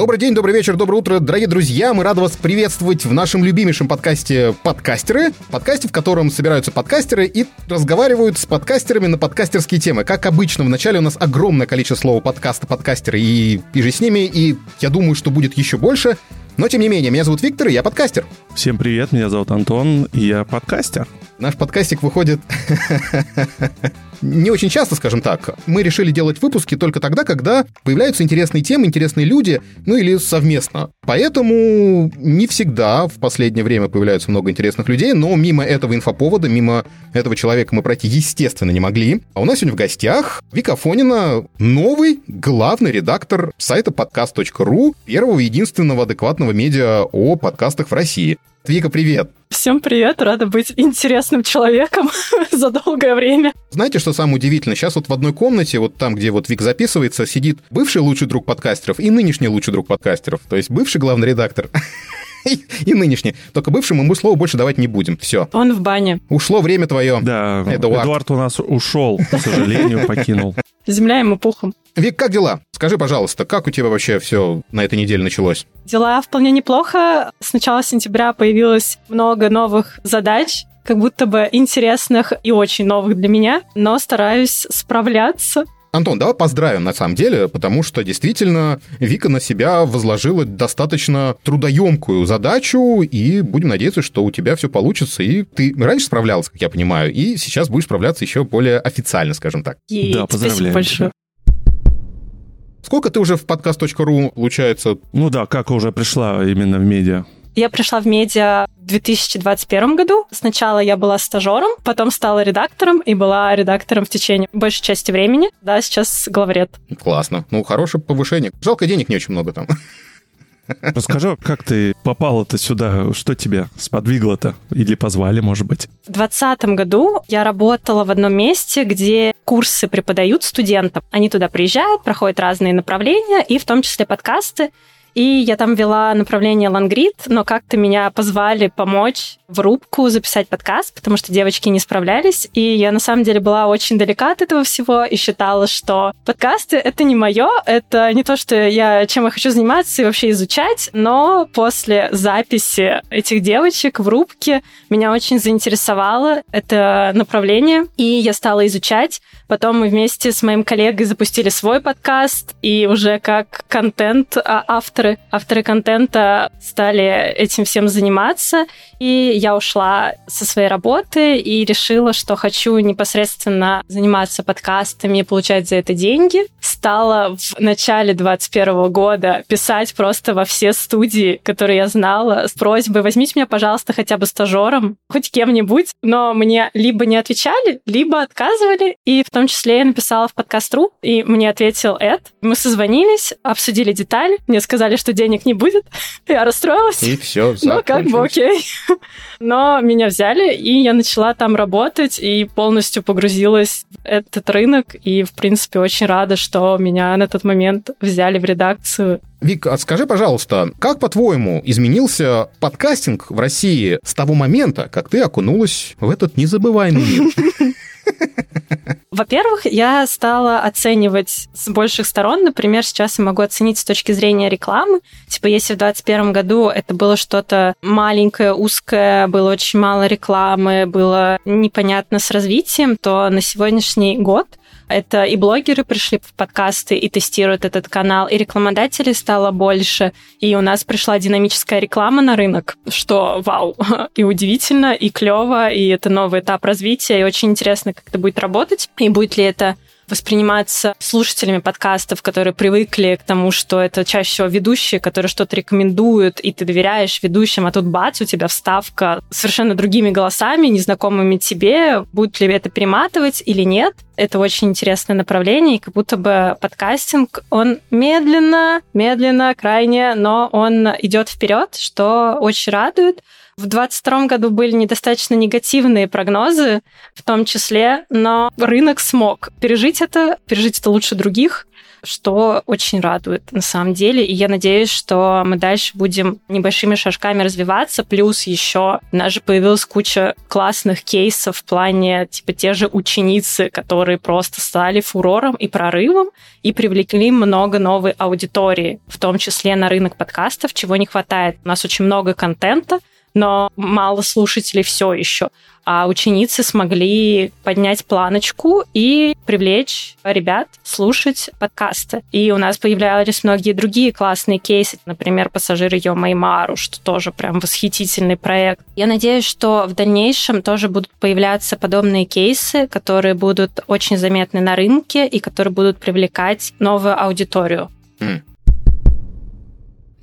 Добрый день, добрый вечер, доброе утро, дорогие друзья. Мы рады вас приветствовать в нашем любимейшем подкасте «Подкастеры». Подкасте, в котором собираются подкастеры и разговаривают с подкастерами на подкастерские темы. Как обычно, вначале у нас огромное количество слова подкаста, подкастеры и, и же с ними, и я думаю, что будет еще больше. Но, тем не менее, меня зовут Виктор, и я подкастер. Всем привет, меня зовут Антон, и я подкастер. Наш подкастик выходит не очень часто, скажем так. Мы решили делать выпуски только тогда, когда появляются интересные темы, интересные люди, ну или совместно. Поэтому не всегда в последнее время появляется много интересных людей, но мимо этого инфоповода, мимо этого человека мы пройти, естественно, не могли. А у нас сегодня в гостях Вика Фонина, новый главный редактор сайта podcast.ru, первого единственного адекватного медиа о подкастах в России. Вика, привет! Всем привет, рада быть интересным человеком за долгое время. Знаете, что самое удивительное? Сейчас вот в одной комнате, вот там, где вот Вик записывается, сидит бывший лучший друг подкастеров и нынешний лучший друг подкастеров. То есть бывший главный редактор и нынешний. Только бывшему мы слово больше давать не будем. Все. Он в бане. Ушло время твое. Да, Эдуард. Эдуард у нас ушел, к сожалению, покинул. Земля ему пухом. Вик, как дела? Скажи, пожалуйста, как у тебя вообще все на этой неделе началось? Дела вполне неплохо. С начала сентября появилось много новых задач, как будто бы интересных и очень новых для меня, но стараюсь справляться. Антон, давай поздравим на самом деле, потому что действительно Вика на себя возложила достаточно трудоемкую задачу, и будем надеяться, что у тебя все получится, и ты раньше справлялась, как я понимаю, и сейчас будешь справляться еще более официально, скажем так. Ей, да, поздравляю. Спасибо большое. Сколько ты уже в подкаст.ру, получается? Ну да, как уже пришла именно в медиа? Я пришла в медиа в 2021 году. Сначала я была стажером, потом стала редактором и была редактором в течение большей части времени. Да, сейчас главред. Классно. Ну, хорошее повышение. Жалко, денег не очень много там. Расскажи, как ты попала-то сюда? Что тебя сподвигло-то? Или позвали, может быть? В 2020 году я работала в одном месте, где курсы преподают студентам. Они туда приезжают, проходят разные направления, и в том числе подкасты. И я там вела направление Лангрид, но как-то меня позвали помочь в рубку записать подкаст, потому что девочки не справлялись. И я на самом деле была очень далека от этого всего и считала, что подкасты — это не мое, это не то, что я чем я хочу заниматься и вообще изучать. Но после записи этих девочек в рубке меня очень заинтересовало это направление, и я стала изучать. Потом мы вместе с моим коллегой запустили свой подкаст, и уже как контент а, автор авторы, авторы контента стали этим всем заниматься, и я ушла со своей работы и решила, что хочу непосредственно заниматься подкастами и получать за это деньги. Стала в начале 2021 года писать просто во все студии, которые я знала, с просьбой «возьмите меня, пожалуйста, хотя бы стажером, хоть кем-нибудь», но мне либо не отвечали, либо отказывали, и в том числе я написала в подкаст.ру, и мне ответил Эд. Мы созвонились, обсудили деталь, мне сказали, сказали, что денег не будет. Я расстроилась. И все, Ну, как бы окей. Но меня взяли, и я начала там работать, и полностью погрузилась в этот рынок, и, в принципе, очень рада, что меня на тот момент взяли в редакцию. Вик, а скажи, пожалуйста, как, по-твоему, изменился подкастинг в России с того момента, как ты окунулась в этот незабываемый мир? Во-первых, я стала оценивать с больших сторон. Например, сейчас я могу оценить с точки зрения рекламы. Типа, если в 2021 году это было что-то маленькое, узкое, было очень мало рекламы, было непонятно с развитием, то на сегодняшний год это и блогеры пришли в подкасты и тестируют этот канал, и рекламодателей стало больше, и у нас пришла динамическая реклама на рынок, что вау, и удивительно, и клево, и это новый этап развития, и очень интересно, как это будет работать, и будет ли это восприниматься слушателями подкастов, которые привыкли к тому, что это чаще всего ведущие, которые что-то рекомендуют, и ты доверяешь ведущим, а тут бац, у тебя вставка совершенно другими голосами, незнакомыми тебе. Будет ли это перематывать или нет? Это очень интересное направление, и как будто бы подкастинг, он медленно, медленно, крайне, но он идет вперед, что очень радует. В 2022 году были недостаточно негативные прогнозы, в том числе, но рынок смог пережить это, пережить это лучше других. что очень радует на самом деле. И я надеюсь, что мы дальше будем небольшими шажками развиваться. Плюс еще у нас же появилась куча классных кейсов в плане, типа, те же ученицы, которые просто стали фурором и прорывом и привлекли много новой аудитории, в том числе на рынок подкастов, чего не хватает. У нас очень много контента, но мало слушателей все еще. А ученицы смогли поднять планочку и привлечь ребят слушать подкасты. И у нас появлялись многие другие классные кейсы, например, «Пассажиры Йо Маймару», что тоже прям восхитительный проект. Я надеюсь, что в дальнейшем тоже будут появляться подобные кейсы, которые будут очень заметны на рынке и которые будут привлекать новую аудиторию. Mm.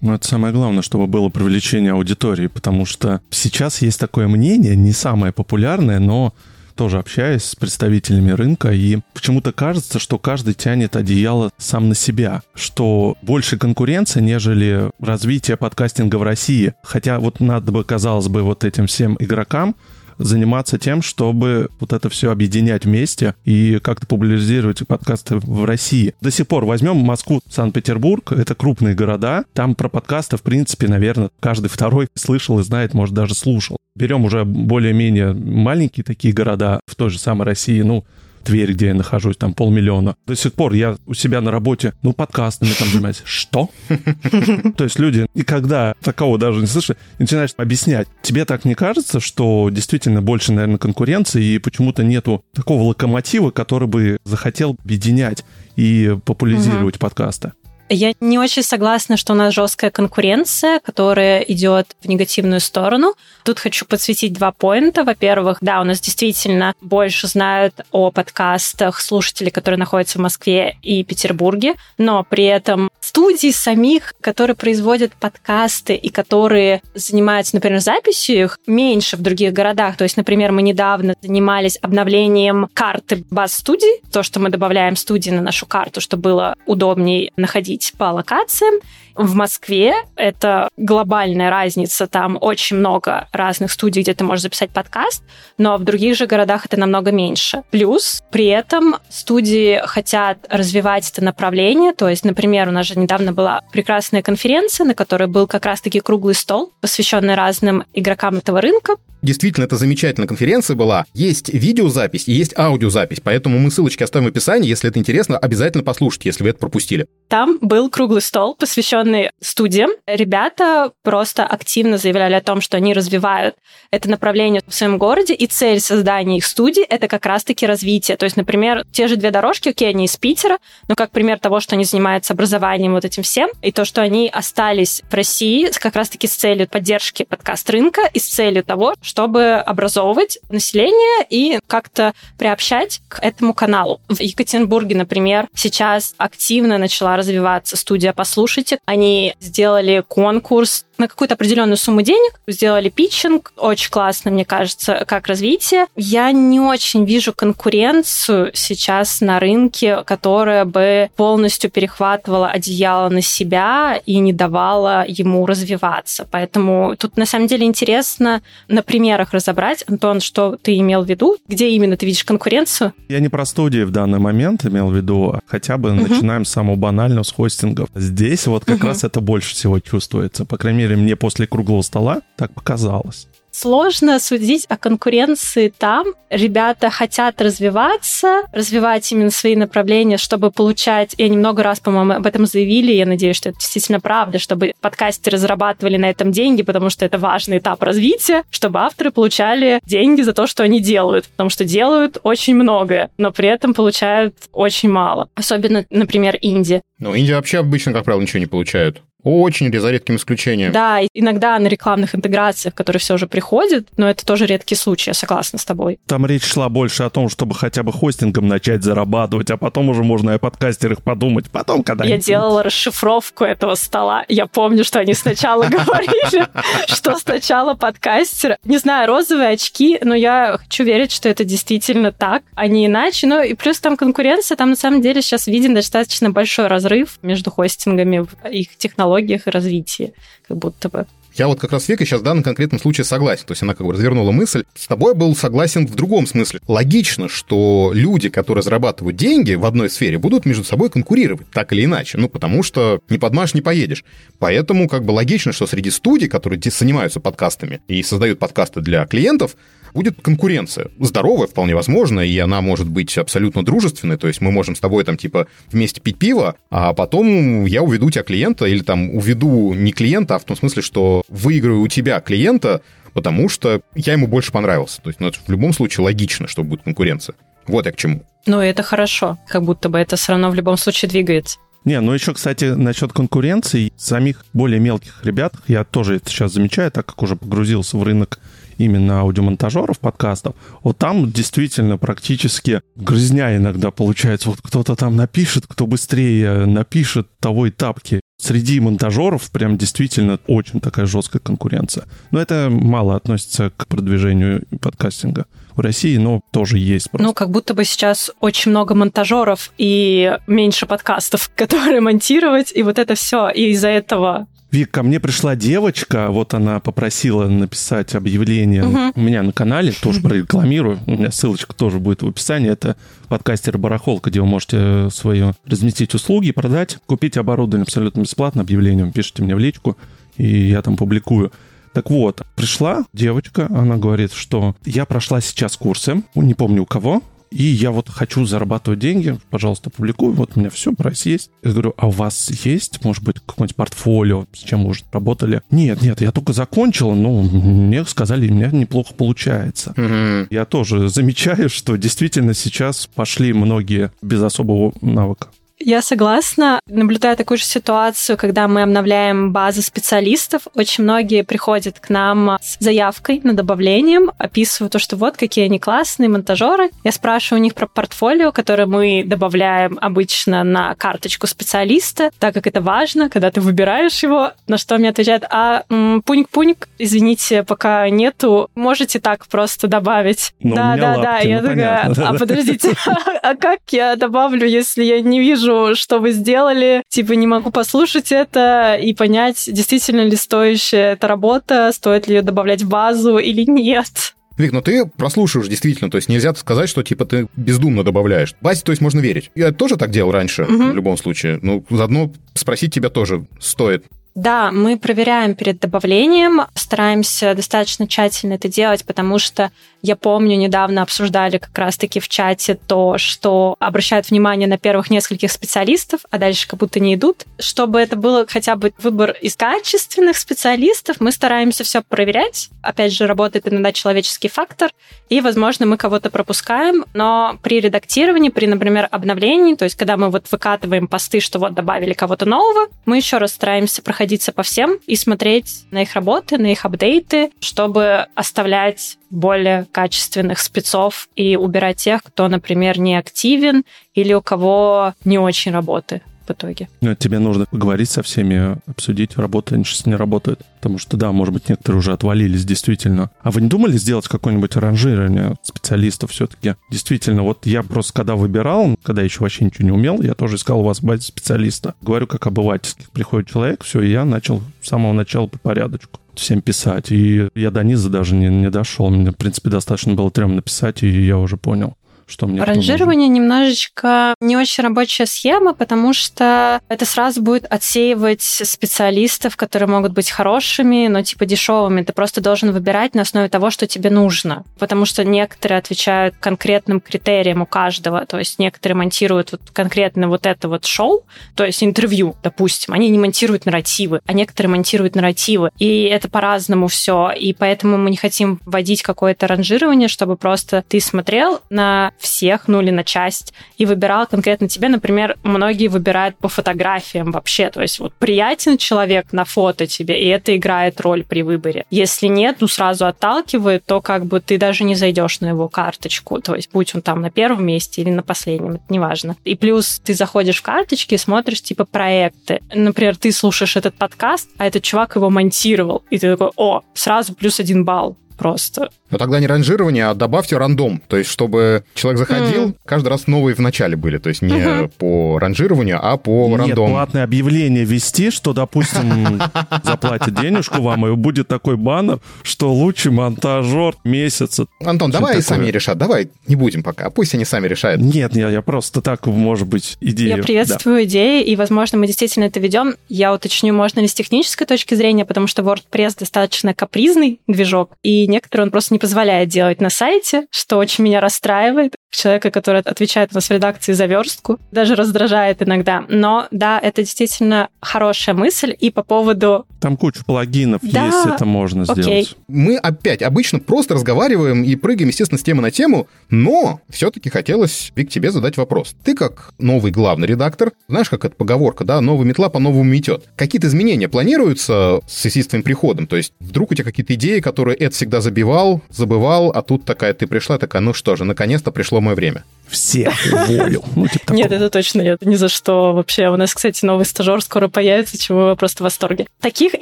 Ну, это самое главное, чтобы было привлечение аудитории, потому что сейчас есть такое мнение, не самое популярное, но тоже общаюсь с представителями рынка, и почему-то кажется, что каждый тянет одеяло сам на себя, что больше конкуренция, нежели развитие подкастинга в России. Хотя вот надо бы, казалось бы, вот этим всем игрокам заниматься тем, чтобы вот это все объединять вместе и как-то популяризировать подкасты в России. До сих пор возьмем Москву, Санкт-Петербург, это крупные города, там про подкасты, в принципе, наверное, каждый второй слышал и знает, может, даже слушал. Берем уже более-менее маленькие такие города в той же самой России, ну, Тверь, где я нахожусь, там полмиллиона. До сих пор я у себя на работе, ну, подкастами там занимаюсь. Что? То есть люди никогда такого даже не слышали, начинаешь объяснять. Тебе так не кажется, что действительно больше, наверное, конкуренции, и почему-то нету такого локомотива, который бы захотел объединять и популяризировать подкасты? Я не очень согласна, что у нас жесткая конкуренция, которая идет в негативную сторону. Тут хочу подсветить два поинта. Во-первых, да, у нас действительно больше знают о подкастах слушатели, которые находятся в Москве и Петербурге, но при этом студии самих, которые производят подкасты и которые занимаются, например, записью их, меньше в других городах. То есть, например, мы недавно занимались обновлением карты баз студий, то, что мы добавляем студии на нашу карту, чтобы было удобнее находить ходить по локациям. В Москве это глобальная разница, там очень много разных студий, где ты можешь записать подкаст, но в других же городах это намного меньше. Плюс при этом студии хотят развивать это направление, то есть, например, у нас же недавно была прекрасная конференция, на которой был как раз-таки круглый стол, посвященный разным игрокам этого рынка, Действительно, это замечательная конференция была. Есть видеозапись и есть аудиозапись, поэтому мы ссылочки оставим в описании. Если это интересно, обязательно послушайте, если вы это пропустили. Там был круглый стол, посвященный студиям. Ребята просто активно заявляли о том, что они развивают это направление в своем городе, и цель создания их студий — это как раз-таки развитие. То есть, например, те же две дорожки, окей, они из Питера, но как пример того, что они занимаются образованием вот этим всем, и то, что они остались в России как раз-таки с целью поддержки подкаст-рынка и с целью того, чтобы образовывать население и как-то приобщать к этому каналу. В Екатеринбурге, например, сейчас активно начала развиваться студия «Послушайте». Они сделали конкурс на какую-то определенную сумму денег, сделали питчинг, очень классно, мне кажется, как развитие. Я не очень вижу конкуренцию сейчас на рынке, которая бы полностью перехватывала одеяло на себя и не давала ему развиваться. Поэтому тут на самом деле интересно на примерах разобрать. Антон, что ты имел в виду? Где именно ты видишь конкуренцию? Я не про студии в данный момент имел в виду, а хотя бы угу. начинаем с самого банального, с хостингов. Здесь вот как угу. раз это больше всего чувствуется. По крайней мере, мере, мне после круглого стола так показалось. Сложно судить о конкуренции там. Ребята хотят развиваться, развивать именно свои направления, чтобы получать... И они много раз, по-моему, об этом заявили, я надеюсь, что это действительно правда, чтобы подкастеры зарабатывали на этом деньги, потому что это важный этап развития, чтобы авторы получали деньги за то, что они делают, потому что делают очень многое, но при этом получают очень мало. Особенно, например, Инди. Ну, Инди вообще обычно, как правило, ничего не получают. Очень за редким исключением. Да, иногда на рекламных интеграциях, которые все же приходят, но это тоже редкий случай, я согласна с тобой. Там речь шла больше о том, чтобы хотя бы хостингом начать зарабатывать, а потом уже можно о подкастерах подумать. Потом, когда... Я делала расшифровку этого стола. Я помню, что они сначала говорили, что сначала подкастер. Не знаю, розовые очки, но я хочу верить, что это действительно так, а не иначе. Ну и плюс там конкуренция, там на самом деле сейчас виден достаточно большой разрыв между хостингами в их технологиях технологиях и развитии, как будто бы. Я вот как раз Века сейчас в данном конкретном случае согласен. То есть она как бы развернула мысль. С тобой был согласен в другом смысле. Логично, что люди, которые зарабатывают деньги в одной сфере, будут между собой конкурировать, так или иначе. Ну, потому что не подмашь, не поедешь. Поэтому как бы логично, что среди студий, которые занимаются подкастами и создают подкасты для клиентов, будет конкуренция. Здоровая, вполне возможно, и она может быть абсолютно дружественной. То есть мы можем с тобой там типа вместе пить пиво, а потом я уведу тебя клиента, или там уведу не клиента, а в том смысле, что выиграю у тебя клиента, потому что я ему больше понравился. То есть ну, это в любом случае логично, что будет конкуренция. Вот я к чему. Ну, это хорошо. Как будто бы это все равно в любом случае двигается. Не, ну еще, кстати, насчет конкуренции, самих более мелких ребят, я тоже это сейчас замечаю, так как уже погрузился в рынок именно аудиомонтажеров подкастов, вот там действительно практически грызня иногда получается. Вот кто-то там напишет, кто быстрее напишет того и тапки. Среди монтажеров прям действительно очень такая жесткая конкуренция. Но это мало относится к продвижению подкастинга в России, но тоже есть. Просто. Ну, как будто бы сейчас очень много монтажеров и меньше подкастов, которые монтировать, и вот это все. И из-за этого Вик, ко мне пришла девочка, вот она попросила написать объявление угу. у меня на канале, тоже прорекламирую, у меня ссылочка тоже будет в описании, это подкастер Барахолка, где вы можете свое разместить услуги, продать, купить оборудование абсолютно бесплатно, объявлением пишите мне в личку, и я там публикую. Так вот, пришла девочка, она говорит, что я прошла сейчас курсы, не помню у кого, и я вот хочу зарабатывать деньги, пожалуйста, публикуй, вот у меня все, прайс есть. Я говорю, а у вас есть, может быть, какое-нибудь портфолио, с чем вы уже работали? Нет, нет, я только закончила, но мне сказали, у меня неплохо получается. Mm-hmm. Я тоже замечаю, что действительно сейчас пошли многие без особого навыка. Я согласна. Наблюдаю такую же ситуацию, когда мы обновляем базы специалистов. Очень многие приходят к нам с заявкой на добавлением, описывают то, что вот какие они классные монтажеры. Я спрашиваю у них про портфолио, которое мы добавляем обычно на карточку специалиста, так как это важно, когда ты выбираешь его, на что мне отвечают, а пуник-пуник, извините, пока нету, можете так просто добавить. Но да, да, лапки, да. Я ну, такая, понятно. а подождите, а как я добавлю, если я не вижу вижу, что вы сделали, типа не могу послушать это и понять, действительно ли стоящая эта работа, стоит ли ее добавлять в базу или нет. Вик, ну ты прослушиваешь действительно, то есть нельзя сказать, что типа ты бездумно добавляешь. Базе, то есть можно верить. Я тоже так делал раньше, угу. в любом случае. Ну, заодно спросить тебя тоже стоит. Да, мы проверяем перед добавлением, стараемся достаточно тщательно это делать, потому что я помню, недавно обсуждали как раз-таки в чате то, что обращают внимание на первых нескольких специалистов, а дальше как будто не идут. Чтобы это было хотя бы выбор из качественных специалистов, мы стараемся все проверять. Опять же, работает иногда человеческий фактор, и, возможно, мы кого-то пропускаем, но при редактировании, при, например, обновлении, то есть когда мы вот выкатываем посты, что вот добавили кого-то нового, мы еще раз стараемся проходиться по всем и смотреть на их работы, на их апдейты, чтобы оставлять более качественных спецов и убирать тех, кто, например, не активен или у кого не очень работы в итоге. Ну, тебе нужно поговорить со всеми, обсудить, работают они сейчас не работают. Потому что, да, может быть, некоторые уже отвалились, действительно. А вы не думали сделать какое-нибудь ранжирование специалистов все-таки? Действительно, вот я просто когда выбирал, когда еще вообще ничего не умел, я тоже искал у вас базе специалиста. Говорю, как обывательский. Приходит человек, все, и я начал с самого начала по порядочку всем писать. И я до низа даже не, не дошел. Мне, в принципе, достаточно было трем написать, и я уже понял что мне Ранжирование немножечко не очень рабочая схема, потому что это сразу будет отсеивать специалистов, которые могут быть хорошими, но типа дешевыми. Ты просто должен выбирать на основе того, что тебе нужно. Потому что некоторые отвечают конкретным критериям у каждого. То есть некоторые монтируют вот конкретно вот это вот шоу, то есть интервью, допустим. Они не монтируют нарративы, а некоторые монтируют нарративы. И это по-разному все. И поэтому мы не хотим вводить какое-то ранжирование, чтобы просто ты смотрел на всех, ну или на часть, и выбирал конкретно тебе. Например, многие выбирают по фотографиям вообще, то есть вот приятен человек на фото тебе, и это играет роль при выборе. Если нет, ну сразу отталкивает, то как бы ты даже не зайдешь на его карточку, то есть будь он там на первом месте или на последнем, это не важно. И плюс ты заходишь в карточки и смотришь типа проекты. Например, ты слушаешь этот подкаст, а этот чувак его монтировал, и ты такой, о, сразу плюс один балл просто. Но тогда не ранжирование, а добавьте рандом. То есть, чтобы человек заходил, mm. каждый раз новые в начале были. То есть, не uh-huh. по ранжированию, а по Нет, рандому. платное объявление вести, что, допустим, заплатит денежку вам, и будет такой баннер, что лучший монтажер месяца. Антон, давай сами решат. Давай не будем пока. Пусть они сами решают. Нет, я, я просто так, может быть, идея. Я приветствую да. идеи, и, возможно, мы действительно это ведем. Я уточню, можно ли с технической точки зрения, потому что WordPress достаточно капризный движок, и некоторые он просто не позволяет делать на сайте, что очень меня расстраивает. Человека, который отвечает у нас в редакции за верстку, даже раздражает иногда. Но да, это действительно хорошая мысль. И по поводу... Там куча плагинов да, есть, это можно окей. сделать. Мы опять обычно просто разговариваем и прыгаем, естественно, с темы на тему, но все-таки хотелось, Вик, тебе задать вопрос. Ты как новый главный редактор, знаешь, как эта поговорка, да, новый метла по-новому метет. Какие-то изменения планируются с твоим приходом? То есть вдруг у тебя какие-то идеи, которые Эд всегда забивал, забывал, а тут такая ты пришла, такая, ну что же, наконец-то пришло мое время. Всех уволил. Ну, типа нет, это точно нет. Ни за что вообще. У нас, кстати, новый стажер скоро появится, чего мы просто в восторге. Таких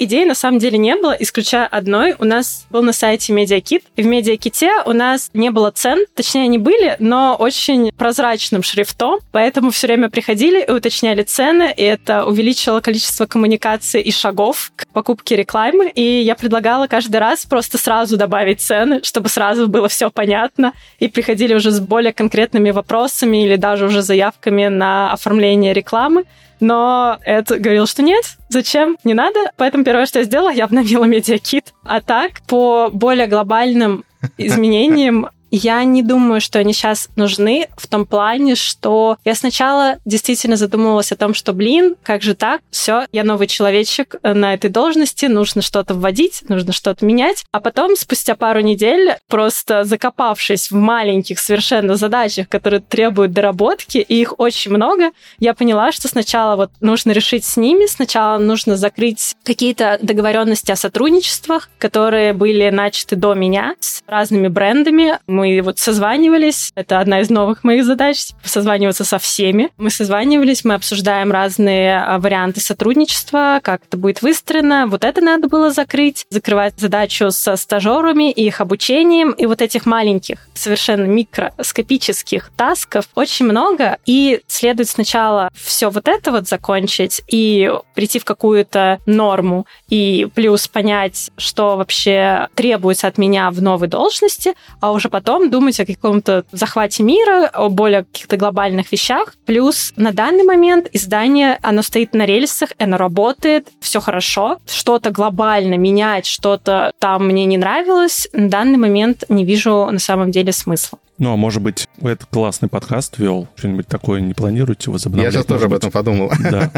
идей на самом деле не было, исключая одной. У нас был на сайте MediaKit, и в MediaKit у нас не было цен, точнее, они были, но очень прозрачным шрифтом, поэтому все время приходили и уточняли цены, и это увеличило количество коммуникаций и шагов к покупке рекламы, и я предлагала каждый раз просто сразу добавить цены, чтобы сразу было все понятно, и приходили уже с более конкретными вопросами или даже уже заявками на оформление рекламы. Но это говорил, что нет, зачем, не надо. Поэтому первое, что я сделала, я обновила медиакит. А так, по более глобальным изменениям я не думаю, что они сейчас нужны в том плане, что я сначала действительно задумывалась о том, что, блин, как же так? Все, я новый человечек на этой должности, нужно что-то вводить, нужно что-то менять. А потом, спустя пару недель, просто закопавшись в маленьких совершенно задачах, которые требуют доработки, и их очень много, я поняла, что сначала вот нужно решить с ними, сначала нужно закрыть какие-то договоренности о сотрудничествах, которые были начаты до меня с разными брендами мы вот созванивались. Это одна из новых моих задач — созваниваться со всеми. Мы созванивались, мы обсуждаем разные а, варианты сотрудничества, как это будет выстроено. Вот это надо было закрыть. Закрывать задачу со стажерами и их обучением. И вот этих маленьких, совершенно микроскопических тасков очень много. И следует сначала все вот это вот закончить и прийти в какую-то норму. И плюс понять, что вообще требуется от меня в новой должности, а уже потом потом думать о каком-то захвате мира, о более каких-то глобальных вещах. Плюс на данный момент издание, оно стоит на рельсах, оно работает, все хорошо. Что-то глобально менять, что-то там мне не нравилось, на данный момент не вижу на самом деле смысла. Ну, а может быть, этот классный подкаст вел, что-нибудь такое не планируете возобновлять? Я сейчас тоже об этом подумал. Да.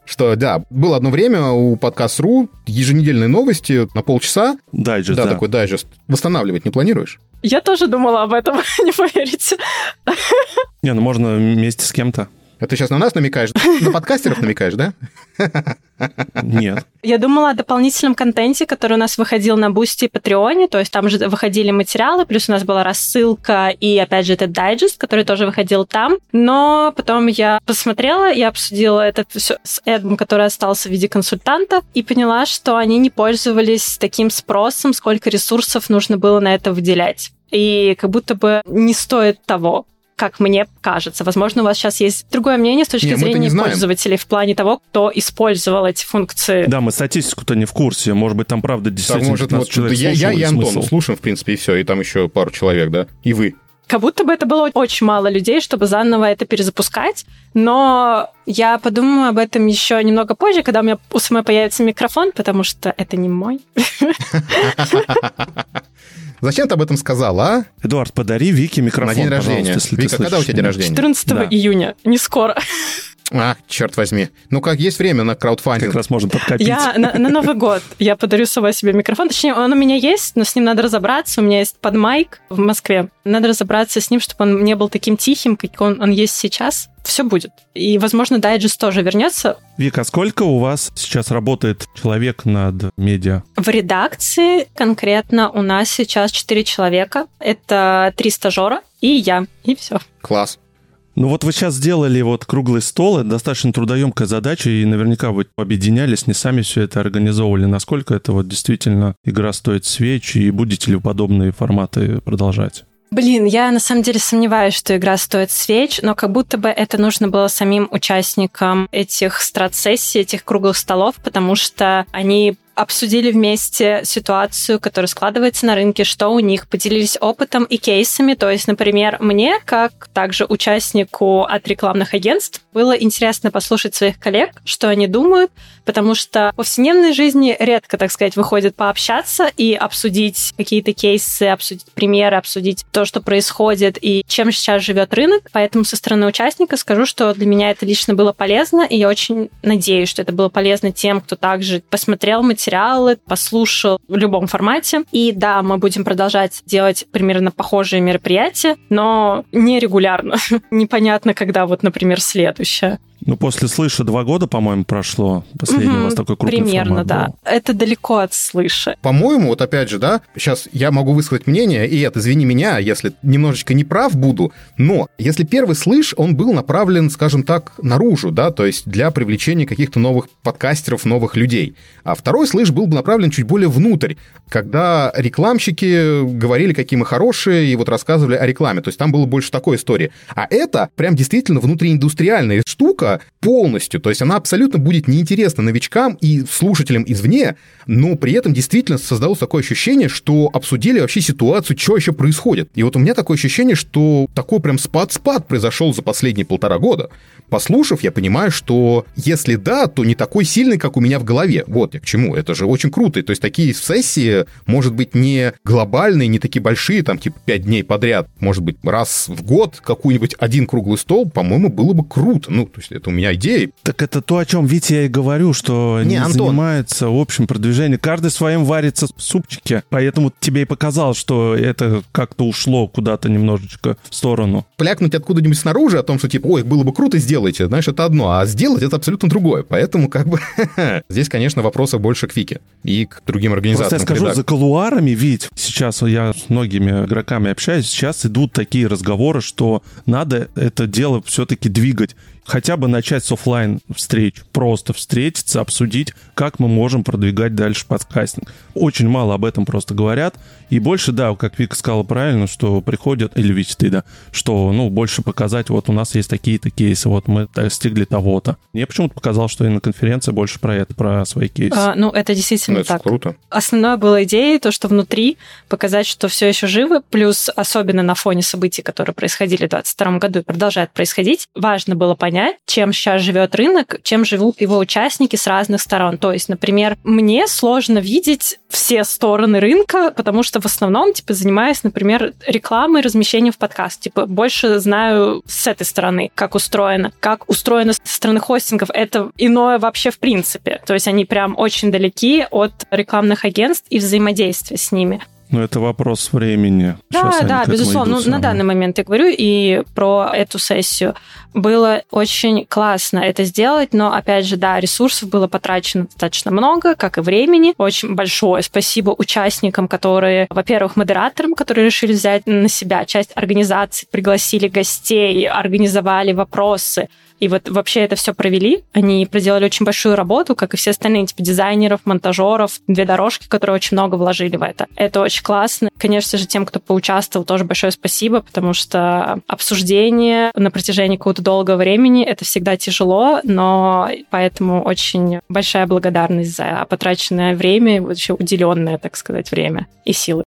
Что, да, было одно время у подкаст.ру еженедельные новости на полчаса. Дайджест, да. Да, такой дайджест. Восстанавливать не планируешь? Я тоже думала об этом, не поверите. Не, ну можно вместе с кем-то. А ты сейчас на нас намекаешь? На подкастеров намекаешь, да? Нет. Я думала о дополнительном контенте, который у нас выходил на Бусти и Патреоне, то есть там же выходили материалы, плюс у нас была рассылка и, опять же, этот дайджест, который тоже выходил там. Но потом я посмотрела и обсудила это все с Эдом, который остался в виде консультанта, и поняла, что они не пользовались таким спросом, сколько ресурсов нужно было на это выделять. И как будто бы не стоит того как мне кажется. Возможно, у вас сейчас есть другое мнение с точки не, зрения пользователей в плане того, кто использовал эти функции. Да, мы статистику-то не в курсе. Может быть, там правда действительно может, вот, человек я, я и Антон смысл. слушаем, в принципе, и все. И там еще пару человек, да? И вы. Как будто бы это было очень мало людей, чтобы заново это перезапускать. Но я подумаю об этом еще немного позже, когда у меня у самой появится микрофон, потому что это не мой. Зачем ты об этом сказал, а? Эдуард, подари Вике микрофон, На день рождения. Если Вика, когда у тебя день рождения? 14 да. июня, не скоро. А, черт возьми. Ну как, есть время на краудфандинг. Как раз можно подкопить. Я на, на Новый год я подарю сама себе микрофон. Точнее, он у меня есть, но с ним надо разобраться. У меня есть под майк в Москве. Надо разобраться с ним, чтобы он не был таким тихим, как он, он есть сейчас. Все будет. И, возможно, дайджест тоже вернется. Вика, сколько у вас сейчас работает человек над медиа? В редакции конкретно у нас сейчас 4 человека. Это три стажера и я, и все. Класс. Ну вот вы сейчас сделали вот круглый стол, это достаточно трудоемкая задача, и наверняка вы объединялись, не сами все это организовывали. Насколько это вот действительно игра стоит свеч, и будете ли подобные форматы продолжать? Блин, я на самом деле сомневаюсь, что игра стоит свеч, но как будто бы это нужно было самим участникам этих страт-сессий, этих круглых столов, потому что они обсудили вместе ситуацию, которая складывается на рынке, что у них, поделились опытом и кейсами. То есть, например, мне, как также участнику от рекламных агентств, было интересно послушать своих коллег, что они думают, потому что в повседневной жизни редко, так сказать, выходит пообщаться и обсудить какие-то кейсы, обсудить примеры, обсудить то, что происходит и чем сейчас живет рынок. Поэтому со стороны участника скажу, что для меня это лично было полезно, и я очень надеюсь, что это было полезно тем, кто также посмотрел материал материалы, послушал в любом формате. И да, мы будем продолжать делать примерно похожие мероприятия, но не регулярно. Непонятно, когда вот, например, следующее. Ну, после «Слыша» два года, по-моему, прошло. Последний угу, у вас такой крупный Примерно, формат да. Был. Это далеко от «Слыша». По-моему, вот опять же, да, сейчас я могу высказать мнение, и это, извини меня, если немножечко не прав буду, но если первый «Слыш», он был направлен, скажем так, наружу, да, то есть для привлечения каких-то новых подкастеров, новых людей. А второй «Слыш» был бы направлен чуть более внутрь, когда рекламщики говорили, какие мы хорошие, и вот рассказывали о рекламе. То есть там было больше такой истории. А это прям действительно внутрииндустриальная штука, полностью. То есть она абсолютно будет неинтересна новичкам и слушателям извне, но при этом действительно создалось такое ощущение, что обсудили вообще ситуацию, что еще происходит. И вот у меня такое ощущение, что такой прям спад-спад произошел за последние полтора года. Послушав, я понимаю, что если да, то не такой сильный, как у меня в голове. Вот я к чему. Это же очень круто. То есть такие сессии, может быть, не глобальные, не такие большие, там типа пять дней подряд, может быть, раз в год какой-нибудь один круглый стол, по-моему, было бы круто. Ну, то есть это у меня идея. Так это то, о чем Витя я и говорю, что не, не Антон. занимается общим продвижением. Каждый своим варится в супчике, поэтому тебе и показал, что это как-то ушло куда-то немножечко в сторону. Плякнуть откуда-нибудь снаружи о том, что типа, ой, было бы круто, сделайте, знаешь, это одно, а сделать это абсолютно другое. Поэтому как бы здесь, конечно, вопросы больше к Вике и к другим организациям. Просто я скажу, за колуарами, ведь сейчас я с многими игроками общаюсь, сейчас идут такие разговоры, что надо это дело все-таки двигать хотя бы начать с офлайн встреч, просто встретиться, обсудить, как мы можем продвигать дальше подкастинг. Очень мало об этом просто говорят, и больше, да, как Вика сказала правильно, что приходят, или Витя ты, да, что, ну, больше показать, вот у нас есть такие-то кейсы, вот мы достигли того-то. Мне почему-то показалось, что и на конференции больше про это, про свои кейсы. А, ну, это действительно ну, это так. круто. Основная была идея, то, что внутри показать, что все еще живы, плюс особенно на фоне событий, которые происходили в 2022 году и продолжают происходить, важно было понять, понять, чем сейчас живет рынок, чем живут его участники с разных сторон. То есть, например, мне сложно видеть все стороны рынка, потому что в основном, типа, занимаюсь, например, рекламой, размещением в подкаст. Типа, больше знаю с этой стороны, как устроено. Как устроено со стороны хостингов, это иное вообще в принципе. То есть они прям очень далеки от рекламных агентств и взаимодействия с ними. Ну, это вопрос времени. Да, Сейчас да, безусловно. Ну, на данный момент я говорю и про эту сессию. Было очень классно это сделать, но, опять же, да, ресурсов было потрачено достаточно много, как и времени. Очень большое спасибо участникам, которые, во-первых, модераторам, которые решили взять на себя часть организации, пригласили гостей, организовали вопросы, и вот вообще это все провели. Они проделали очень большую работу, как и все остальные, типа дизайнеров, монтажеров, две дорожки, которые очень много вложили в это. Это очень классно. Конечно же, тем, кто поучаствовал, тоже большое спасибо, потому что обсуждение на протяжении какого-то долгого времени это всегда тяжело, но поэтому очень большая благодарность за потраченное время, вообще уделенное, так сказать, время и силы.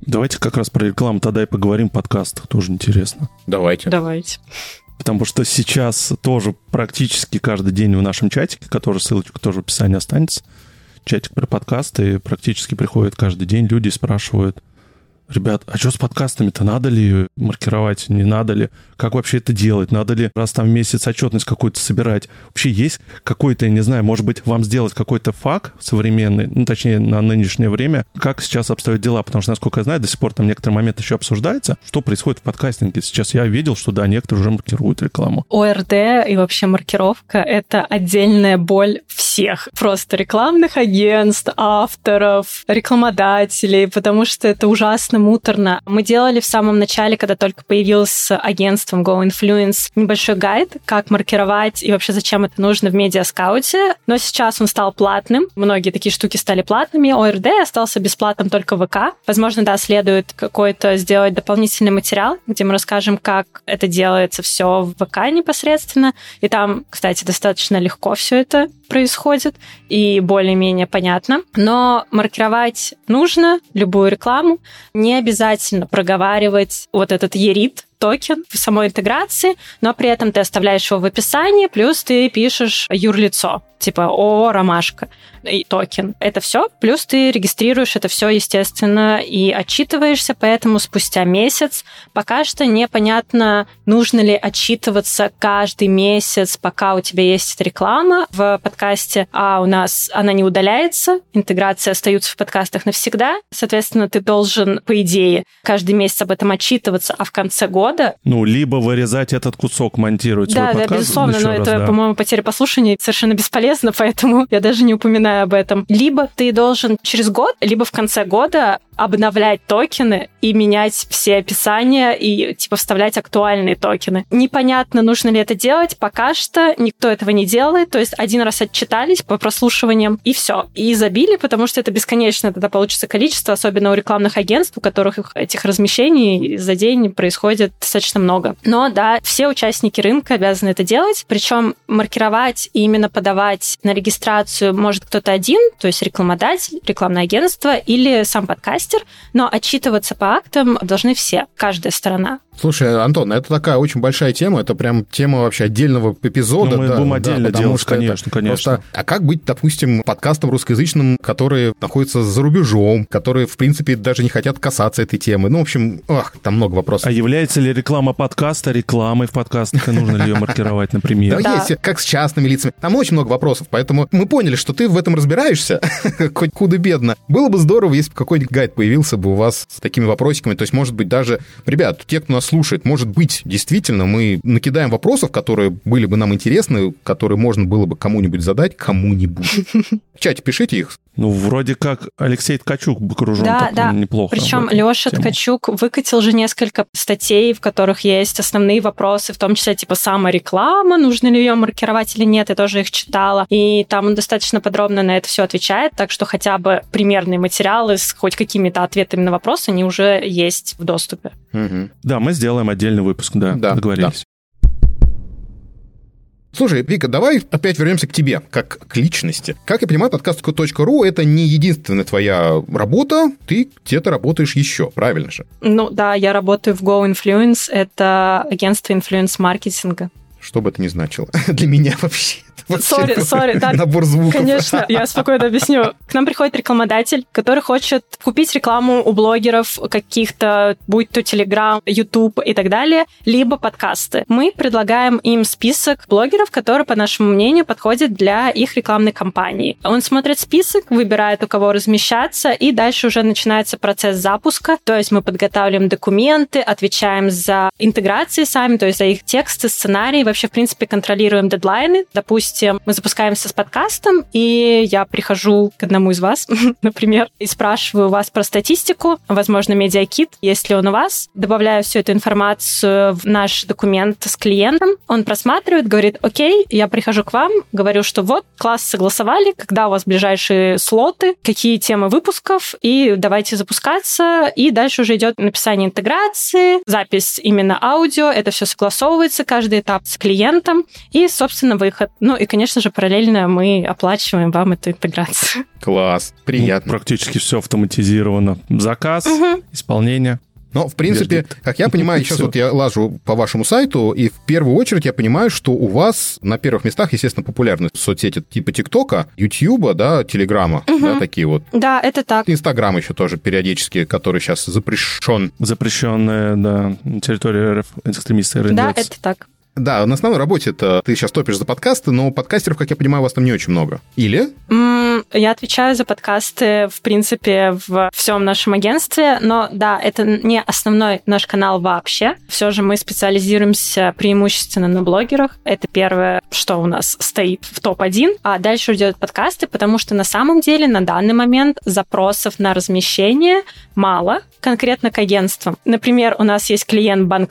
Давайте как раз про рекламу тогда и поговорим подкаст. Тоже интересно. Давайте. Давайте. Потому что сейчас тоже практически каждый день в нашем чатике, который ссылочка тоже в описании останется, чатик про подкасты, практически приходят каждый день люди спрашивают, ребят, а что с подкастами-то? Надо ли маркировать, не надо ли? Как вообще это делать? Надо ли раз там в месяц отчетность какую-то собирать? Вообще есть какой-то, я не знаю, может быть, вам сделать какой-то факт современный, ну, точнее, на нынешнее время, как сейчас обстоят дела? Потому что, насколько я знаю, до сих пор там некоторые моменты еще обсуждается, что происходит в подкастинге. Сейчас я видел, что, да, некоторые уже маркируют рекламу. ОРД и вообще маркировка — это отдельная боль всех. Просто рекламных агентств, авторов, рекламодателей, потому что это ужасно достаточно муторно. Мы делали в самом начале, когда только появилось агентством Go Influence, небольшой гайд, как маркировать и вообще зачем это нужно в медиаскауте. Но сейчас он стал платным. Многие такие штуки стали платными. ОРД остался бесплатным только ВК. Возможно, да, следует какой-то сделать дополнительный материал, где мы расскажем, как это делается все в ВК непосредственно. И там, кстати, достаточно легко все это происходит и более-менее понятно. Но маркировать нужно любую рекламу. Не обязательно проговаривать вот этот erid, токен в самой интеграции, но при этом ты оставляешь его в описании, плюс ты пишешь юрлицо, типа ООО «Ромашка» и токен. Это все. Плюс ты регистрируешь это все, естественно, и отчитываешься, поэтому спустя месяц пока что непонятно, нужно ли отчитываться каждый месяц, пока у тебя есть эта реклама в подкасте, а у нас она не удаляется, интеграции остаются в подкастах навсегда. Соответственно, ты должен, по идее, каждый месяц об этом отчитываться, а в конце года... Ну, либо вырезать этот кусок, монтировать да, свой да, подкаст. безусловно, но еще это, раз, да. по-моему, потеря послушания совершенно бесполезно, поэтому я даже не упоминаю об этом. Либо ты должен через год, либо в конце года обновлять токены и менять все описания и типа вставлять актуальные токены. Непонятно, нужно ли это делать. Пока что никто этого не делает. То есть один раз отчитались по прослушиваниям и все. И забили, потому что это бесконечно тогда получится количество, особенно у рекламных агентств, у которых их- этих размещений за день происходит достаточно много. Но да, все участники рынка обязаны это делать. Причем маркировать и именно подавать на регистрацию может кто-то один, то есть рекламодатель, рекламное агентство или сам подкастер, но отчитываться по актам должны все, каждая сторона. Слушай, Антон, это такая очень большая тема, это прям тема вообще отдельного эпизода. Ну, мы да, будем да, отдельно потому делать, что это конечно, конечно. Просто, а как быть, допустим, подкастом русскоязычным, которые находятся за рубежом, которые, в принципе, даже не хотят касаться этой темы? Ну, в общем, ах, там много вопросов. А является ли реклама подкаста рекламой в подкастах, и нужно ли ее маркировать, например? Да, Да. есть, как с частными лицами. Там очень много вопросов, поэтому мы поняли, что ты в этом разбираешься, хоть худо-бедно. Было бы здорово, если бы какой-нибудь гайд появился бы у вас с такими вопросиками. То есть, может быть, даже, ребят, те, кто нас слушает, может быть, действительно, мы накидаем вопросов, которые были бы нам интересны, которые можно было бы кому-нибудь задать, кому-нибудь. В чате пишите их. Ну, вроде как Алексей Ткачук окружен Да, так да. неплохо. Причем Леша тему. Ткачук выкатил же несколько статей, в которых есть основные вопросы, в том числе типа самореклама, нужно ли ее маркировать или нет, я тоже их читала. И там он достаточно подробно на это все отвечает, так что хотя бы примерные материалы с хоть какими-то ответами на вопросы, они уже есть в доступе. Мгм. Да, мы сделаем отдельный выпуск, да, Да, договорились. Слушай, Вика, давай опять вернемся к тебе, как к личности. Как я понимаю, подкаст.ру — это не единственная твоя работа, ты где-то работаешь еще, правильно же? Ну да, я работаю в Go Influence, это агентство инфлюенс-маркетинга. Что бы это ни значило. Для меня вообще. Sorry, sorry, да, Набор звуков. Конечно, я спокойно объясню. К нам приходит рекламодатель, который хочет купить рекламу у блогеров каких-то, будь то Telegram, YouTube и так далее, либо подкасты. Мы предлагаем им список блогеров, которые, по нашему мнению, подходят для их рекламной кампании. Он смотрит список, выбирает, у кого размещаться, и дальше уже начинается процесс запуска. То есть мы подготавливаем документы, отвечаем за интеграции сами, то есть за их тексты, сценарии, вообще, в принципе, контролируем дедлайны. Допустим, мы запускаемся с подкастом, и я прихожу к одному из вас, например, и спрашиваю вас про статистику, возможно, медиакит, есть ли он у вас, добавляю всю эту информацию в наш документ с клиентом, он просматривает, говорит, окей, я прихожу к вам, говорю, что вот, класс согласовали, когда у вас ближайшие слоты, какие темы выпусков, и давайте запускаться, и дальше уже идет написание интеграции, запись именно аудио, это все согласовывается, каждый этап с клиентом, и, собственно, выход. Ну и, конечно же, параллельно мы оплачиваем вам эту интеграцию. Класс, Ну, приятно. практически все автоматизировано. Заказ, исполнение. Но, в принципе, Вердикт. как я понимаю, сейчас вот я лажу по вашему сайту, и в первую очередь я понимаю, что у вас на первых местах, естественно, популярны соцсети типа ТикТока, Ютьюба, да, Телеграма, да, такие вот. Да, это так. Инстаграм еще тоже периодически, который сейчас запрещен. Запрещенная, да, территория РФ экстремистской Да, это так. Да, на основной работе это ты сейчас топишь за подкасты, но подкастеров, как я понимаю, у вас там не очень много. Или? Mm, я отвечаю за подкасты, в принципе, в всем нашем агентстве, но да, это не основной наш канал вообще. Все же мы специализируемся преимущественно на блогерах. Это первое, что у нас стоит в топ-1, а дальше идет подкасты, потому что на самом деле на данный момент запросов на размещение мало, конкретно к агентствам. Например, у нас есть клиент Банк.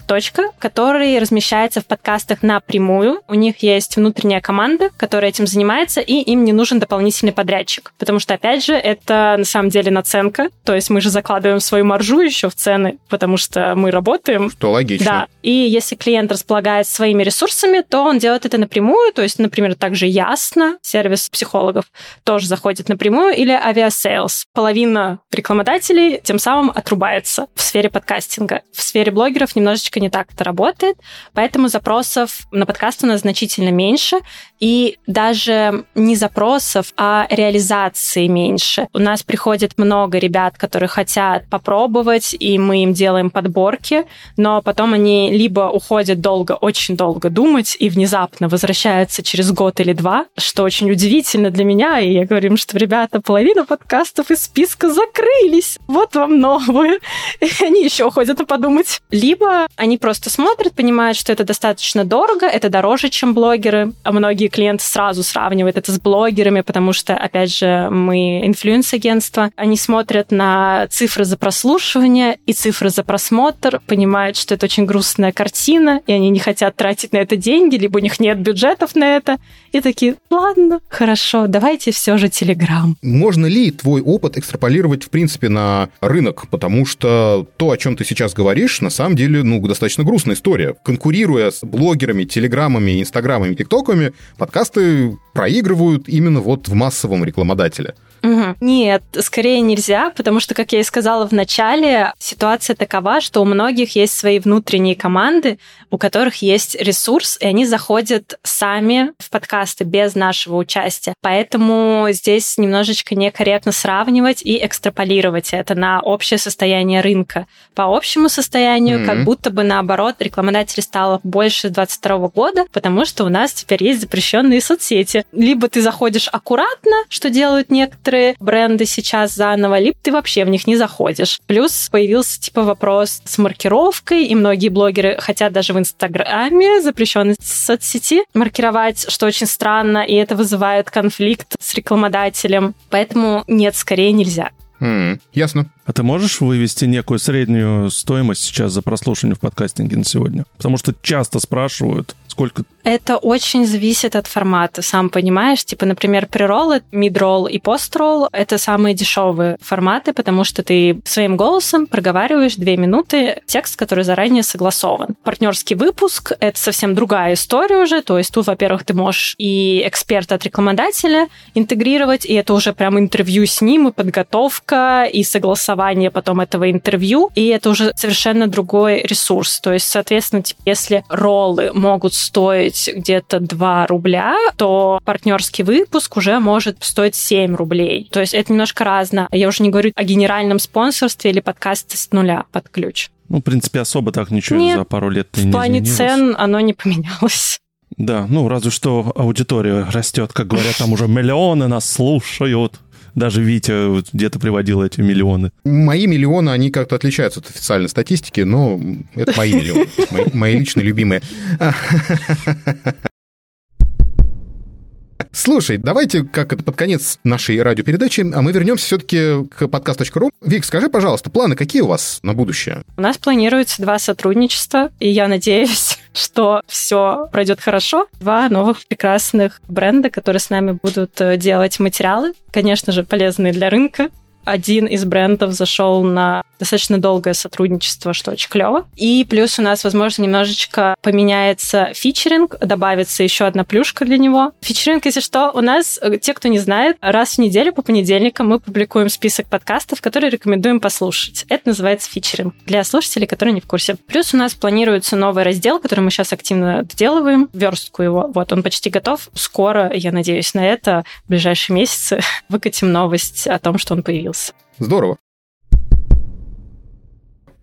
который размещается в подкастах напрямую. У них есть внутренняя команда, которая этим занимается, и им не нужен дополнительный подрядчик. Потому что, опять же, это на самом деле наценка. То есть мы же закладываем свою маржу еще в цены, потому что мы работаем. Что логично. Да. И если клиент располагает своими ресурсами, то он делает это напрямую. То есть, например, также Ясно, сервис психологов, тоже заходит напрямую, или Aviasales. Половина рекламодателей тем самым отрубается в сфере подкастинга. В сфере блогеров немножечко не так это работает, поэтому запросов на подкаст у нас значительно меньше, и даже не запросов, а реализации меньше. У нас приходит много ребят, которые хотят попробовать, и мы им делаем подборки, но потом они либо уходят долго, очень долго думать, и внезапно возвращаются через год или два, что очень удивительно для меня, и я говорю им, что, ребята, половина подкастов из списка закрылись, вот вам новые. И они еще уходят подумать. Либо они просто смотрят, понимают, что это достаточно дорого, это дороже, чем блогеры, а многие клиенты сразу сравнивают это с блогерами, потому что, опять же, мы инфлюенс-агентство, они смотрят на цифры за прослушивание и цифры за просмотр, понимают, что это очень грустная картина, и они не хотят тратить на это деньги, либо у них нет бюджетов на это, и такие, ладно, хорошо, давайте все же Телеграм. Можно ли твой опыт экстраполировать, в принципе, на рынок? Потому что то, о чем ты сейчас говоришь, на самом деле, ну, достаточно грустная история. Конкурируя с блогерами, телеграммами, инстаграмами, тиктоками, подкасты проигрывают именно вот в массовом рекламодателе. Угу. Нет, скорее нельзя, потому что, как я и сказала в начале, ситуация такова, что у многих есть свои внутренние команды, у которых есть ресурс, и они заходят сами в подкасты без нашего участия. Поэтому здесь немножечко некорректно сравнивать и экстраполировать это на общее состояние рынка. По общему состоянию, mm-hmm. как будто бы наоборот, рекламодателей стало больше 22 года, потому что у нас теперь есть запрещенные соцсети. Либо ты заходишь аккуратно, что делают некоторые бренды сейчас заново, либо ты вообще в них не заходишь. Плюс появился типа вопрос с маркировкой, и многие блогеры хотят даже в Инстаграме, запрещенной соцсети, маркировать, что очень странно, и это вызывает конфликт с рекламодателем. Поэтому нет, скорее нельзя. Mm, ясно. А ты можешь вывести некую среднюю стоимость сейчас за прослушивание в подкастинге на сегодня? Потому что часто спрашивают, сколько это очень зависит от формата, сам понимаешь. Типа, например, преролл, мидролл и постролл — это самые дешевые форматы, потому что ты своим голосом проговариваешь две минуты текст, который заранее согласован. Партнерский выпуск — это совсем другая история уже. То есть тут, во-первых, ты можешь и эксперта от рекламодателя интегрировать, и это уже прям интервью с ним, и подготовка, и согласование потом этого интервью, и это уже совершенно другой ресурс. То есть, соответственно, типа, если роллы могут стоить где-то 2 рубля, то партнерский выпуск уже может стоить 7 рублей. То есть это немножко разно. Я уже не говорю о генеральном спонсорстве или подкасте с нуля под ключ. Ну, в принципе, особо так ничего Нет, за пару лет не В плане изменилось. цен оно не поменялось. Да, ну разве что аудитория растет, как говорят, там уже миллионы нас слушают. Даже Витя где-то приводил эти миллионы. Мои миллионы, они как-то отличаются от официальной статистики, но это мои миллионы, мои, личные любимые. Слушай, давайте, как это под конец нашей радиопередачи, а мы вернемся все-таки к подкаст.ру. Вик, скажи, пожалуйста, планы какие у вас на будущее? У нас планируется два сотрудничества, и я надеюсь, что все пройдет хорошо. Два новых прекрасных бренда, которые с нами будут э, делать материалы, конечно же, полезные для рынка, один из брендов зашел на достаточно долгое сотрудничество, что очень клево. И плюс у нас, возможно, немножечко поменяется фичеринг, добавится еще одна плюшка для него. Фичеринг, если что, у нас, э, те, кто не знает, раз в неделю по понедельникам мы публикуем список подкастов, которые рекомендуем послушать. Это называется фичеринг для слушателей, которые не в курсе. Плюс у нас планируется новый раздел, который мы сейчас активно доделываем, верстку его. Вот, он почти готов. Скоро, я надеюсь на это, в ближайшие месяцы выкатим новость о том, что он появился. Здорово.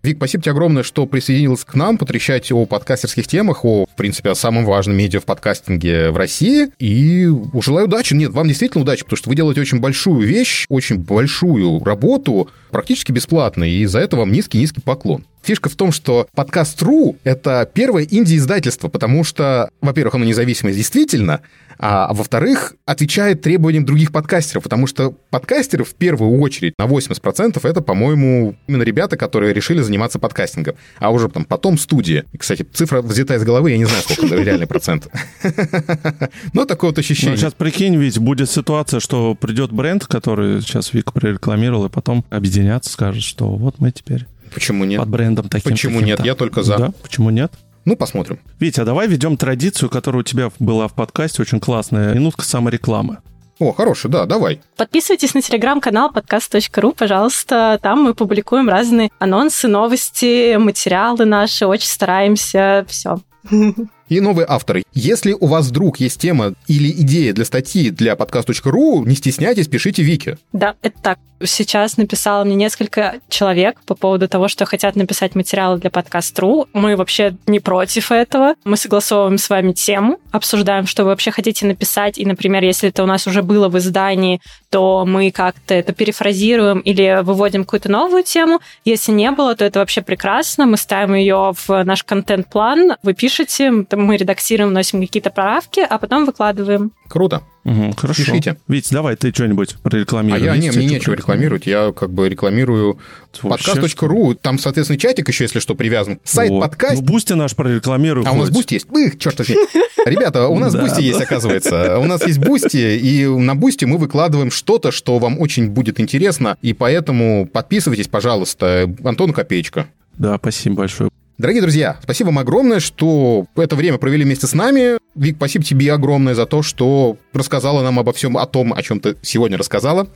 Вик, спасибо тебе огромное, что присоединилась к нам, потрещать о подкастерских темах, о, в принципе, о самом важном медиа в подкастинге в России. И желаю удачи. Нет, вам действительно удачи, потому что вы делаете очень большую вещь, очень большую работу, практически бесплатно, и за это вам низкий-низкий поклон. Фишка в том, что подкаст.ру — это первое инди-издательство, потому что, во-первых, оно независимое действительно, а во-вторых, отвечает требованиям других подкастеров, потому что подкастеры в первую очередь на 80% это, по-моему, именно ребята, которые решили заниматься подкастингом, а уже там потом студии. Кстати, цифра взята из головы, я не знаю, сколько реальный процент. Но такое вот ощущение. Ну, сейчас прикинь, ведь будет ситуация, что придет бренд, который сейчас Вика прорекламировал, и потом объединятся, скажет, что вот мы теперь Почему нет? Под брендом таким. Почему нет? Я только за. Да, почему нет? Ну, посмотрим. Витя, а давай ведем традицию, которая у тебя была в подкасте, очень классная, минутка саморекламы. О, хороший, да, давай. Подписывайтесь на телеграм-канал подкаст.ру, пожалуйста. Там мы публикуем разные анонсы, новости, материалы наши. Очень стараемся. Все. и новые авторы. Если у вас вдруг есть тема или идея для статьи для подкаст.ру, не стесняйтесь, пишите Вики. Да, это так. Сейчас написало мне несколько человек по поводу того, что хотят написать материалы для подкаст.ру. Мы вообще не против этого. Мы согласовываем с вами тему, обсуждаем, что вы вообще хотите написать. И, например, если это у нас уже было в издании, то мы как-то это перефразируем или выводим какую-то новую тему. Если не было, то это вообще прекрасно. Мы ставим ее в наш контент-план. Вы пишете, мы редактируем, вносим какие-то правки, а потом выкладываем. Круто. Угу, хорошо. Пишите. Вить, давай ты что-нибудь прорекламируй. А я, не, мне нечего рекламировать. Я как бы рекламирую подкаст.ру. Там, соответственно, чатик еще, если что, привязан. Сайт вот. подкаст. Ну, Бусти наш прорекламируй. А хоть. у нас Boosty есть? Эх, черт возьми. Ребята, у нас Boosty есть, оказывается. У нас есть Boosty, и на Boosty мы выкладываем что-то, что вам очень будет интересно, и поэтому подписывайтесь, пожалуйста. Антон Копеечка. Да, спасибо большое. Дорогие друзья, спасибо вам огромное, что это время провели вместе с нами. Вик, спасибо тебе огромное за то, что рассказала нам обо всем о том, о чем ты сегодня рассказала.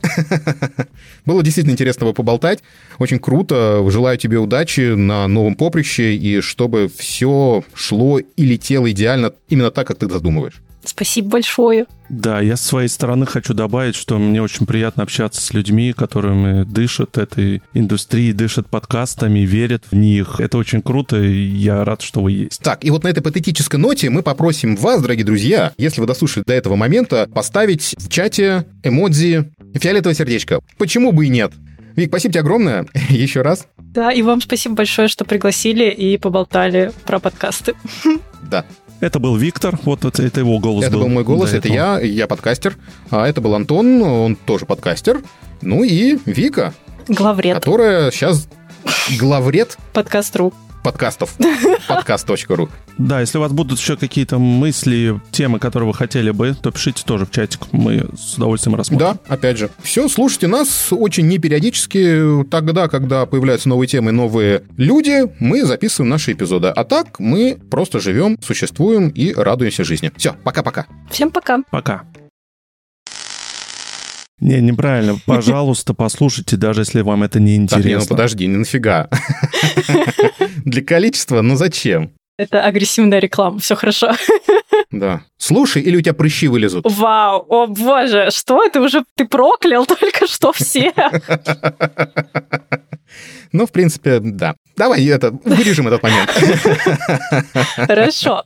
Было действительно интересно поболтать. Очень круто. Желаю тебе удачи на новом поприще и чтобы все шло и летело идеально именно так, как ты задумываешь. Спасибо большое. Да, я с своей стороны хочу добавить, что мне очень приятно общаться с людьми, которыми дышат этой индустрией, дышат подкастами, верят в них. Это очень круто, и я рад, что вы есть. Так, и вот на этой патетической ноте мы попросим вас, дорогие друзья, если вы дослушали до этого момента, поставить в чате эмодзи фиолетовое сердечко. Почему бы и нет? Вик, спасибо тебе огромное еще раз. Да, и вам спасибо большое, что пригласили и поболтали про подкасты. Да. Это был Виктор, вот это, это его голос Это был, был мой голос, это я, я подкастер. А это был Антон, он тоже подкастер. Ну и Вика. Главред. Которая сейчас главред. Подкаст.ру подкастов. Подкаст.ру. Да, если у вас будут еще какие-то мысли, темы, которые вы хотели бы, то пишите тоже в чатик. Мы с удовольствием рассмотрим. Да, опять же. Все, слушайте нас очень непериодически. Тогда, когда появляются новые темы, новые люди, мы записываем наши эпизоды. А так мы просто живем, существуем и радуемся жизни. Все, пока-пока. Всем пока. Пока. Не, неправильно. Пожалуйста, послушайте, даже если вам это не интересно. Так, не, ну подожди, не нафига. Для количества, ну зачем? Это агрессивная реклама, все хорошо. Да. Слушай, или у тебя прыщи вылезут? Вау, о боже, что это уже ты проклял только что все. Ну, в принципе, да. Давай это, вырежем этот момент. Хорошо.